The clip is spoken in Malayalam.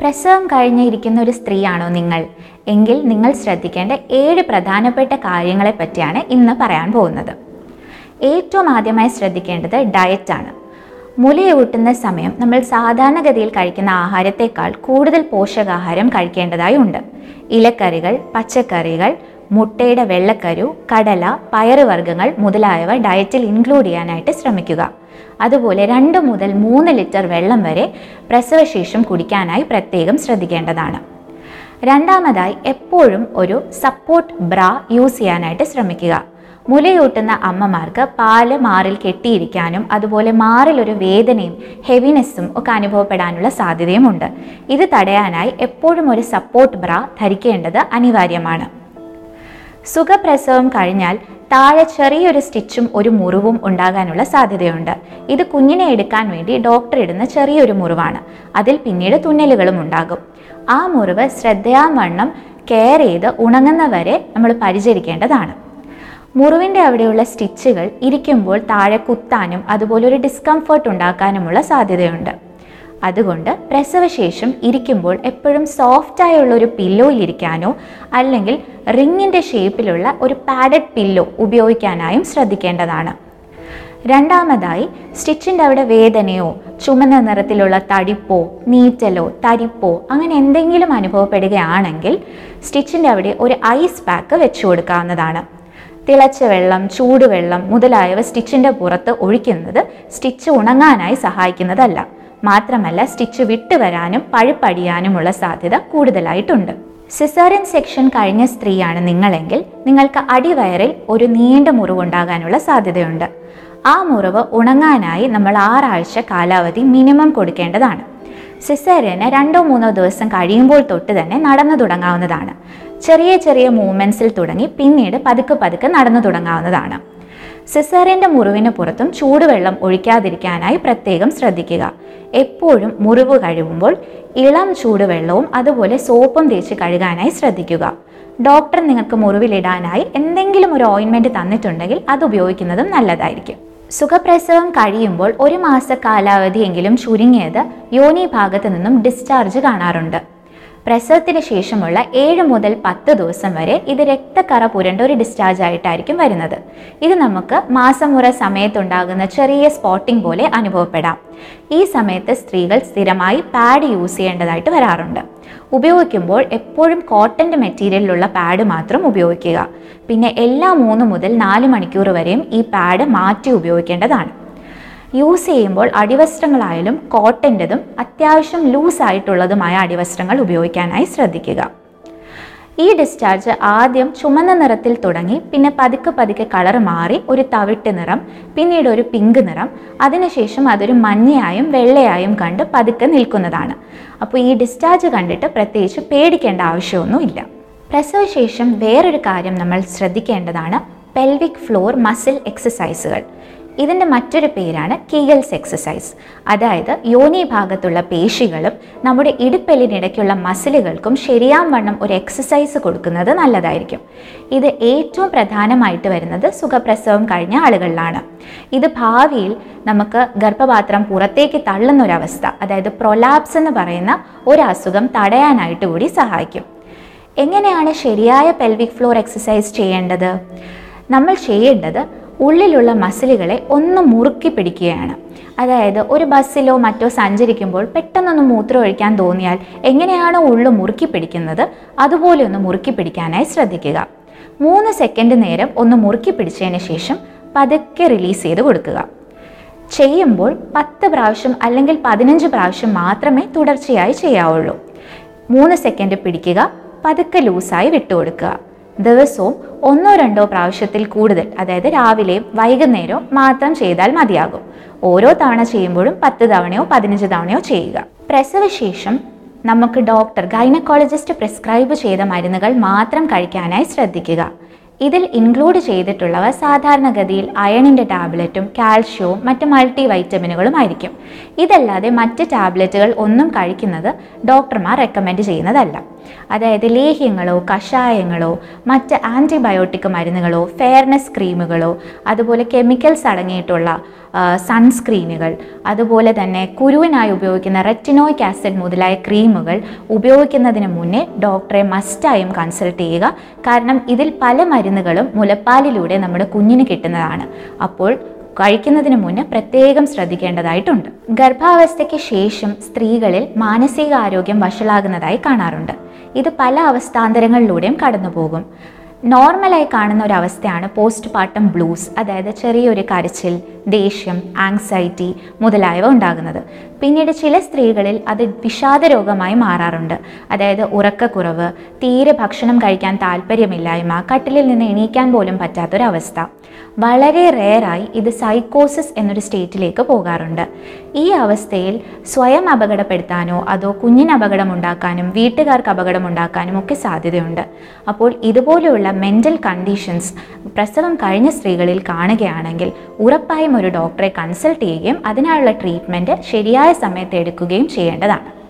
പ്രസവം കഴിഞ്ഞിരിക്കുന്ന ഒരു സ്ത്രീയാണോ നിങ്ങൾ? എങ്കിൽ നിങ്ങൾ ശ്രദ്ധിക്കേണ്ട ഏഴ് പ്രധാനപ്പെട്ട കാര്യങ്ങളെ പറ്റിയാണ് ഇന്ന് പറയാൻ പോകുന്നത്. ഏറ്റവും ആദ്യമായി ശ്രദ്ധിക്കേണ്ടത് ഡയറ്റാണ് മുലയൂട്ടുന്ന സമയം നമ്മൾ സാധാരണഗതിയിൽ കഴിക്കുന്ന ആഹാരത്തേക്കാൾ കൂടുതൽ പോഷകാഹാരം കഴിക്കേണ്ടതായി ഉണ്ട്. ഇലക്കറികൾ പച്ചക്കറികൾ മുട്ടയുടെ വെള്ളക്കരു കടല പയറുവർഗങ്ങൾ മുതലായവ ഡയറ്റിൽ ഇൻക്ലൂഡ് ചെയ്യാനായിട്ട് ശ്രമിക്കുക. അതുപോലെ രണ്ട് മുതൽ മൂന്ന് ലിറ്റർ വെള്ളം വരെ പ്രസവശേഷം കുടിക്കാനായി പ്രത്യേകം ശ്രദ്ധിക്കേണ്ടതാണ്. രണ്ടാമതായി എപ്പോഴും ഒരു സപ്പോർട്ട് ബ്ര യൂസ് ചെയ്യാനായിട്ട് ശ്രമിക്കുക. മുലയൂട്ടുന്ന അമ്മമാർക്ക് പാൽ മാറിൽ കെട്ടിയിരിക്കാനും അതുപോലെ മാറിൽ ഒരു വേദനയും ഹെവിനെസ്സും ഒക്കെ അനുഭവപ്പെടാനുള്ള സാധ്യതയുമുണ്ട്. ഇത് തടയാനായി എപ്പോഴും ഒരു സപ്പോർട്ട് ബ്ര ധരിക്കേണ്ടത് അനിവാര്യമാണ്. സുഖപ്രസവം കഴിഞ്ഞാൽ താഴെ ചെറിയൊരു സ്റ്റിച്ചും ഒരു മുറിവും ഉണ്ടാകാനുള്ള സാധ്യതയുണ്ട്. ഇത് കുഞ്ഞിനെ എടുക്കാൻ വേണ്ടി ഡോക്ടർ ഇടുന്ന ചെറിയൊരു മുറിവാണ്. അതിൽ പിന്നീട് തുന്നലുകളും ഉണ്ടാകും. ആ മുറിവ് ശ്രദ്ധയാവണ്ണം കെയർ ചെയ്ത് ഉണങ്ങുന്നവരെ നമ്മൾ പരിചരിക്കേണ്ടതാണ്. മുറിവിന്റെ അവിടെയുള്ള സ്റ്റിച്ചുകൾ ഇരിക്കുമ്പോൾ താഴെ കുത്താനും അതുപോലെ ഒരു ഡിസ്കംഫർട്ട് ഉണ്ടാക്കാനുമുള്ള സാധ്യതയുണ്ട്. അതുകൊണ്ട് പ്രസവശേഷം ഇരിക്കുമ്പോൾ എപ്പോഴും സോഫ്റ്റായുള്ള ഒരു പില്ലോയിൽ ഇരിക്കാനോ അല്ലെങ്കിൽ റിങ്ങിന്റെ ഷേപ്പിലുള്ള ഒരു പാഡഡ് പില്ലോ ഉപയോഗിക്കാനായും ശ്രദ്ധിക്കേണ്ടതാണ്. രണ്ടാമതായി സ്റ്റിച്ചിന്റെ അവിടെ വേദനയോ ചുമന്ന നിറത്തിലുള്ള തടിപ്പോ നീറ്റലോ തരിപ്പോ അങ്ങനെ എന്തെങ്കിലും അനുഭവപ്പെടുകയാണെങ്കിൽ സ്റ്റിച്ചിന്റെ അവിടെ ഒരു ഐസ് പാക്ക് വെച്ചു കൊടുക്കാവുന്നതാണ്. തിളച്ച വെള്ളം ചൂടുവെള്ളം മുതലായവ സ്റ്റിച്ചിന്റെ പുറത്ത് ഒഴിക്കുന്നത് സ്റ്റിച്ച് ഉണങ്ങാനായി സഹായിക്കുന്നതല്ല. മാത്രമല്ല സ്റ്റിച്ച് വിട്ടുവരാനും പഴുപ്പടിയാനുമുള്ള സാധ്യത കൂടുതലായിട്ടുണ്ട്. സിസേറിയൻ സെക്ഷൻ കഴിഞ്ഞ സ്ത്രീയാണ് നിങ്ങളെങ്കിൽ നിങ്ങൾക്ക് അടിവയറിൽ ഒരു നീണ്ട മുറിവുണ്ടാകാനുള്ള സാധ്യതയുണ്ട്. ആ മുറിവ് ഉണങ്ങാനായി നമ്മൾ ആറാഴ്ച കാലാവധി മിനിമം കൊടുക്കേണ്ടതാണ്. സിസേറിയന് രണ്ടോ മൂന്നോ ദിവസം കഴിയുമ്പോൾ തൊട്ട് തന്നെ നടന്നു തുടങ്ങാവുന്നതാണ്. ചെറിയ ചെറിയ മൂവ്മെന്റ്സിൽ തുടങ്ങി പിന്നീട് പതുക്കെ പതുക്കെ നടന്നു തുടങ്ങാവുന്നതാണ്. സിസേറിയന്റെ മുറിവിന് പുറത്തും ചൂടുവെള്ളം ഒഴിക്കാതിരിക്കാനായി പ്രത്യേകം ശ്രദ്ധിക്കുക. എപ്പോഴും മുറിവ് കഴിവുമ്പോൾ ഇളം ചൂടുവെള്ളവും അതുപോലെ സോപ്പും തേച്ച് കഴുകാനായി ശ്രദ്ധിക്കുക. ഡോക്ടർ നിങ്ങൾക്ക് മുറിവിലിടാനായി എന്തെങ്കിലും ഒരു ഓയിൻമെന്റ് തന്നിട്ടുണ്ടെങ്കിൽ അത് ഉപയോഗിക്കുന്നതും നല്ലതായിരിക്കും. സുഖപ്രസവം കഴിയുമ്പോൾ ഒരു മാസ കാലാവധിയെങ്കിലും ചുരുങ്ങിയത് യോനി ഭാഗത്ത് നിന്നും ഡിസ്ചാർജ് കാണാറുണ്ട്. പ്രസവത്തിന് ശേഷമുള്ള ഏഴ് മുതൽ പത്ത് ദിവസം വരെ ഇത് രക്തക്കറ പുരണ്ട ഒരു ഡിസ്ചാർജ് ആയിട്ടായിരിക്കും വരുന്നത്. ഇത് നമുക്ക് മാസം മാസമുറ സമയത്തുണ്ടാകുന്ന ചെറിയ സ്പോട്ടിംഗ് പോലെ അനുഭവപ്പെടാം. ഈ സമയത്ത് സ്ത്രീകൾ സ്ഥിരമായി പാഡ് യൂസ് ചെയ്യേണ്ടതായിട്ട് വരാറുണ്ട്. ഉപയോഗിക്കുമ്പോൾ എപ്പോഴും കോട്ടന്റെ മെറ്റീരിയലിലുള്ള പാഡ് മാത്രം ഉപയോഗിക്കുക. പിന്നെ എല്ലാ മൂന്ന് മുതൽ നാല് മണിക്കൂർ വരെയും ഈ പാഡ് മാറ്റി ഉപയോഗിക്കേണ്ടതാണ്. യൂസ് ചെയ്യുമ്പോൾ അടിവസ്ത്രങ്ങളായാലും കോട്ടന്റെതും അത്യാവശ്യം ലൂസ് ആയിട്ടുള്ളതുമായ അടിവസ്ത്രങ്ങൾ ഉപയോഗിക്കാനായി ശ്രദ്ധിക്കുക. ഈ ഡിസ്ചാർജ് ആദ്യം ചുമന്ന നിറത്തിൽ തുടങ്ങി പിന്നെ പതുക്കെ പതുക്കെ കളർ മാറി ഒരു തവിട്ട് നിറം പിന്നീട് ഒരു പിങ്ക് നിറം അതിനുശേഷം അതൊരു മഞ്ഞയായും വെള്ളയായും കണ്ട് പതുക്കെ നിൽക്കുന്നതാണ്. അപ്പോൾ ഈ ഡിസ്ചാർജ് കണ്ടിട്ട് പ്രത്യേകിച്ച് പേടിക്കേണ്ട ആവശ്യമൊന്നുമില്ല. പ്രസവശേഷം വേറൊരു കാര്യം നമ്മൾ ശ്രദ്ധിക്കേണ്ടതാണ് പെൽവിക് ഫ്ലോർ മസിൽ എക്സസൈസുകൾ ഇതിന്റെ മറ്റൊരു പേരാണ് കീഗൽസ് എക്സസൈസ്. അതായത് യോനി ഭാഗത്തുള്ള പേശികളും നമ്മുടെ ഇടുപ്പെല്ലിനിടയ്ക്കുള്ള മസിലുകൾക്കും ശരിയാം വണ്ണം ഒരു എക്സസൈസ് കൊടുക്കുന്നത് നല്ലതായിരിക്കും. ഇത് ഏറ്റവും പ്രധാനമായിട്ട് വരുന്നത് സുഖപ്രസവം കഴിഞ്ഞ ആളുകളിലാണ്. ഇത് ഭാവിയിൽ നമുക്ക് ഗർഭപാത്രം പുറത്തേക്ക് തള്ളുന്ന ഒരവസ്ഥ അതായത് പ്രൊലാപ്സ് എന്ന് പറയുന്ന ഒരു അസുഖം തടയാനായിട്ട് കൂടി സഹായിക്കും. എങ്ങനെയാണ് ശരിയായ പെൽവിക് ഫ്ലോർ എക്സസൈസ് ചെയ്യേണ്ടത്? നമ്മൾ ചെയ്യേണ്ടത് ഉള്ളിലുള്ള മസിലുകളെ ഒന്ന് മുറുക്കി പിടിക്കുകയാണ്. അതായത് ഒരു ബസ്സിലോ മറ്റോ സഞ്ചരിക്കുമ്പോൾ പെട്ടെന്നൊന്ന് മൂത്രം ഒഴിക്കാൻ തോന്നിയാൽ എങ്ങനെയാണോ ഉള്ളു മുറുക്കി പിടിക്കുന്നത് അതുപോലെ ഒന്ന് മുറുക്കി പിടിക്കാനായി ശ്രദ്ധിക്കുക. മൂന്ന് സെക്കൻഡ് നേരം ഒന്ന് മുറുക്കി പിടിച്ചതിന് ശേഷം പതുക്കെ റിലീസ് ചെയ്ത് കൊടുക്കുക. ചെയ്യുമ്പോൾ പത്ത് പ്രാവശ്യം അല്ലെങ്കിൽ പതിനഞ്ച് പ്രാവശ്യം മാത്രമേ തുടർച്ചയായി ചെയ്യാവുള്ളൂ. മൂന്ന് സെക്കൻഡ് പിടിക്കുക പതുക്കെ ലൂസായി വിട്ടുകൊടുക്കുക. ദിവസവും ഒന്നോ രണ്ടോ പ്രാവശ്യത്തിൽ കൂടുതൽ അതായത് രാവിലെയും വൈകുന്നേരവും മാത്രം ചെയ്താൽ മതിയാകും. ഓരോ തവണ ചെയ്യുമ്പോഴും പത്ത് തവണയോ പതിനഞ്ച് തവണയോ ചെയ്യുക. പ്രസവശേഷം നമുക്ക് ഡോക്ടർ ഗൈനക്കോളജിസ്റ്റ് പ്രിസ്ക്രൈബ് ചെയ്ത മരുന്നുകൾ മാത്രം കഴിക്കാനായി ശ്രദ്ധിക്കുക. ഇതിൽ ഇൻക്ലൂഡ് ചെയ്തിട്ടുള്ളവ സാധാരണഗതിയിൽ അയണിന്റെ ടാബ്ലറ്റും കാൽഷ്യവും മറ്റ് മൾട്ടി വൈറ്റമിനുകളും ആയിരിക്കും. ഇതല്ലാതെ മറ്റ് ടാബ്ലറ്റുകൾ ഒന്നും കഴിക്കുന്നത് ഡോക്ടർമാർ റെക്കമെൻഡ് ചെയ്യുന്നതല്ല. അതായത് ലേഹ്യങ്ങളോ കഷായങ്ങളോ മറ്റ് ആന്റിബയോട്ടിക് മരുന്നുകളോ ഫെയർനെസ് ക്രീമുകളോ അതുപോലെ കെമിക്കൽസ് അടങ്ങിയിട്ടുള്ള സൺസ്ക്രീനുകൾ അതുപോലെ തന്നെ കുരുവിനായി ഉപയോഗിക്കുന്ന റെറ്റിനോയിക് ആസിഡ് മുതലായ ക്രീമുകൾ ഉപയോഗിക്കുന്നതിന് മുന്നേ ഡോക്ടറെ മസ്റ്റായും കൺസൾട്ട് ചെയ്യുക. കാരണം ഇതിൽ പല മരുന്നുകളും മുലപ്പാലിലൂടെ നമ്മുടെ കുഞ്ഞിന് കിട്ടുന്നതാണ്. അപ്പോൾ കഴിക്കുന്നതിന് മുന്നേ പ്രത്യേകം ശ്രദ്ധിക്കേണ്ടതായിട്ടുണ്ട്. ഗർഭാവസ്ഥയ്ക്ക് ശേഷം സ്ത്രീകളിൽ മാനസികാരോഗ്യം വഷളാകുന്നതായി കാണാറുണ്ട്. ഇത് പല അവസ്ഥാന്തരങ്ങളിലൂടെയും കടന്നുപോകും. നോർമലായി കാണുന്ന ഒരു അവസ്ഥയാണ് പോസ്റ്റ് പാർട്ടം ബ്ലൂസ് അതായത് ചെറിയൊരു കരച്ചിൽ ദേഷ്യം ആങ്സൈറ്റി മുതലായവ ഉണ്ടാകുന്നത്. പിന്നീട് ചില സ്ത്രീകളിൽ അത് വിഷാദ രോഗമായി മാറാറുണ്ട്. അതായത് ഉറക്കക്കുറവ് തീരെ ഭക്ഷണം കഴിക്കാൻ താല്പര്യമില്ലായ്മ കട്ടിലിൽ നിന്ന് എണീക്കാൻ പോലും പറ്റാത്തൊരവസ്ഥ. വളരെ റെയറായി ഇത് സൈക്കോസിസ് എന്നൊരു സ്റ്റേറ്റിലേക്ക് പോകാറുണ്ട്. ഈ അവസ്ഥയിൽ സ്വയം അപകടപ്പെടുത്താനോ അതോ കുഞ്ഞിന് അപകടമുണ്ടാക്കാനും വീട്ടുകാർക്ക് അപകടമുണ്ടാക്കാനും ഒക്കെ സാധ്യതയുണ്ട്. അപ്പോൾ ഇതുപോലെയുള്ള മെന്റൽ കണ്ടീഷൻസ് പ്രസവം കഴിഞ്ഞ സ്ത്രീകളിൽ കാണുകയാണെങ്കിൽ ഉറപ്പായും ഒരു ഡോക്ടറെ കൺസൾട്ട് ചെയ്യുകയും അതിനായുള്ള ട്രീറ്റ്മെന്റ് ശരിയായ സമയത്ത് എടുക്കുകയും ചെയ്യേണ്ടതാണ്.